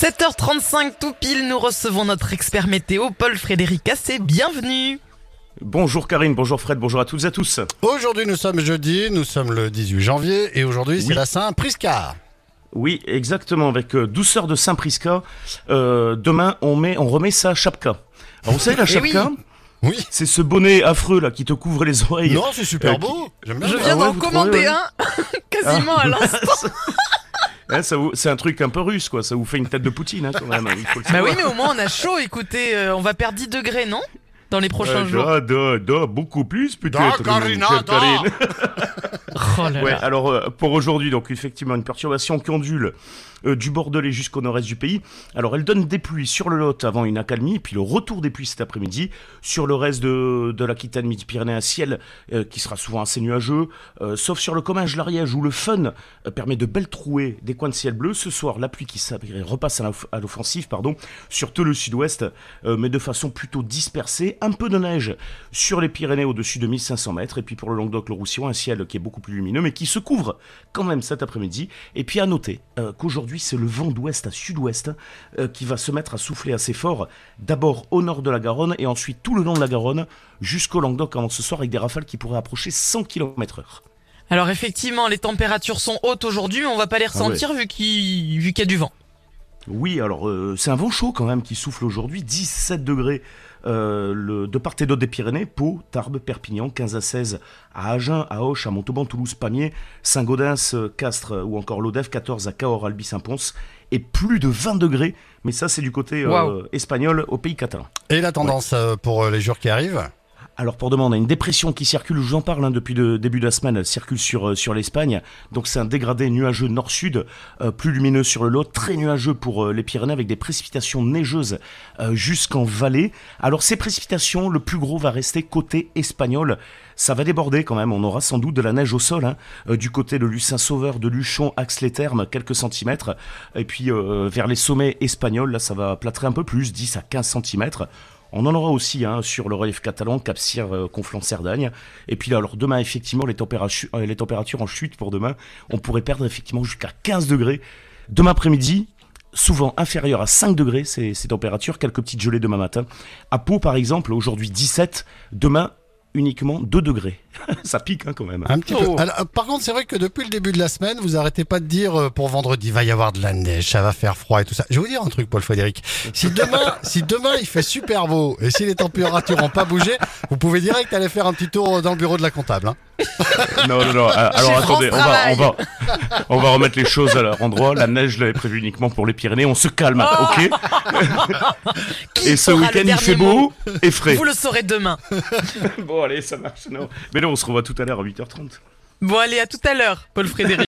7h35 tout pile, nous recevons notre expert météo, Paul Frédéric Assé. Bienvenue. Bonjour Karine, bonjour Fred, bonjour à toutes et à tous. Aujourd'hui, nous sommes jeudi, nous sommes le 18 janvier et aujourd'hui, c'est Oui. la Saint-Prisca. Oui, exactement, avec euh, douceur de Saint-Prisca. Euh, demain, on, met, on remet sa chapka. Alors, vous savez, la Eh oui. chapka, Oui. c'est ce bonnet affreux là qui te couvre les oreilles. Non, c'est super Euh, beau. J'aime bien. Je Ah viens ouais, d'en commander un, quasiment à l'instant. Hein, c'est un truc un peu russe, quoi. Ça vous fait une tête de Poutine, hein, quand même. le Bah oui, mais au moins on a chaud, écoutez, euh, on va perdre 10 degrés, non? Dans les prochains Ouais, jours. da, da, da, beaucoup plus peut-être. Oh là Ouais, là. alors euh, pour aujourd'hui, donc effectivement une perturbation qui ondule euh, du Bordelais jusqu'au nord-est du pays. Alors elle donne des pluies sur le Lot avant une accalmie, puis le retour des pluies cet après-midi. Sur le reste de, de l'Aquitaine, Midi-Pyrénées, un ciel euh, qui sera souvent assez nuageux, euh, sauf sur le Comminges, l'Ariège, où le fun euh, permet de belles trouées, des coins de ciel bleu. Ce soir, la pluie qui repasse à l'off- à l'offensive, pardon, sur tout le sud-ouest, euh, mais de façon plutôt dispersée. Un peu de neige sur les Pyrénées au-dessus de 1500 mètres, et puis pour le Languedoc-le-Roussillon, un ciel qui est beaucoup plus lumineux, mais qui se couvre quand même cet après-midi. Et puis à noter euh, qu'aujourd'hui, c'est le vent d'ouest à sud-ouest euh, qui va se mettre à souffler assez fort, d'abord au nord de la Garonne, et ensuite tout le long de la Garonne, jusqu'au Languedoc avant ce soir, avec des rafales qui pourraient approcher 100 km heure. Alors effectivement, les températures sont hautes aujourd'hui, mais on va pas les ressentir vu qu'il vu y a du vent. Oui, alors euh, c'est un vent chaud quand même qui souffle aujourd'hui, 17 degrés euh, le, de part et d'autre des Pyrénées, Pau, Tarbes, Perpignan, 15 à 16 à Agen, à Auch, à Montauban, Toulouse, Pamiers, Saint-Gaudens, euh, Castres euh, ou encore Lodève, 14 à Cahors, Albi, Saint-Pons et plus de 20 degrés, mais ça c'est du côté espagnol au pays catalan. Et la tendance pour les jours qui arrivent Alors pour a une dépression qui circule, je vous en parle hein, depuis le début de la semaine, elle circule sur, euh, l'Espagne. Donc c'est un dégradé nuageux nord-sud, euh, plus lumineux sur le Lot, très nuageux pour euh, les Pyrénées avec des précipitations neigeuses jusqu'en vallée. Alors ces précipitations, le plus gros va rester côté espagnol. Ça va déborder quand même, on aura sans doute de la neige au sol, hein, du côté de Lucin-Sauveur, de Luchon, Axe-les-Thermes, quelques centimètres. Et puis vers les sommets espagnols, là ça va plâtrer un peu plus, 10 à 15 centimètres. On en aura aussi hein, sur le relief catalan, Cap Cyr, euh, Conflans, Cerdagne. Et puis là, alors demain, effectivement, les, températures, euh, les températures en chute pour demain, on pourrait perdre effectivement jusqu'à 15 degrés. Demain après-midi, souvent inférieur à 5 degrés ces, ces températures, quelques petites gelées demain matin. À Pau, par exemple, aujourd'hui 17, demain uniquement 2 degrés. Ça pique hein, quand même. Un petit Oh. peu. Alors, euh, par contre, c'est vrai que depuis le début de la semaine, vous arrêtez pas de dire euh, pour vendredi, va y avoir de la neige, ça va faire froid et tout ça. Je vais vous dire un truc, Paul Frédéric. Si demain, si demain il fait super beau et si les températures ont pas bougé, vous pouvez direct aller faire un petit tour dans le bureau de la comptable. hein. Non, non, non. euh, Alors attendez, on va, on, va, on va remettre les choses à leur endroit. La neige, je l'avais prévu uniquement pour les Pyrénées. On se calme, ok Qui Et ce week-end, il fait beau et frais. Vous le saurez demain. Bon, allez, ça marche. Non. Mais non, on se revoit tout à l'heure à 8h30. Bon allez, à tout à l'heure, Paul Frédéric.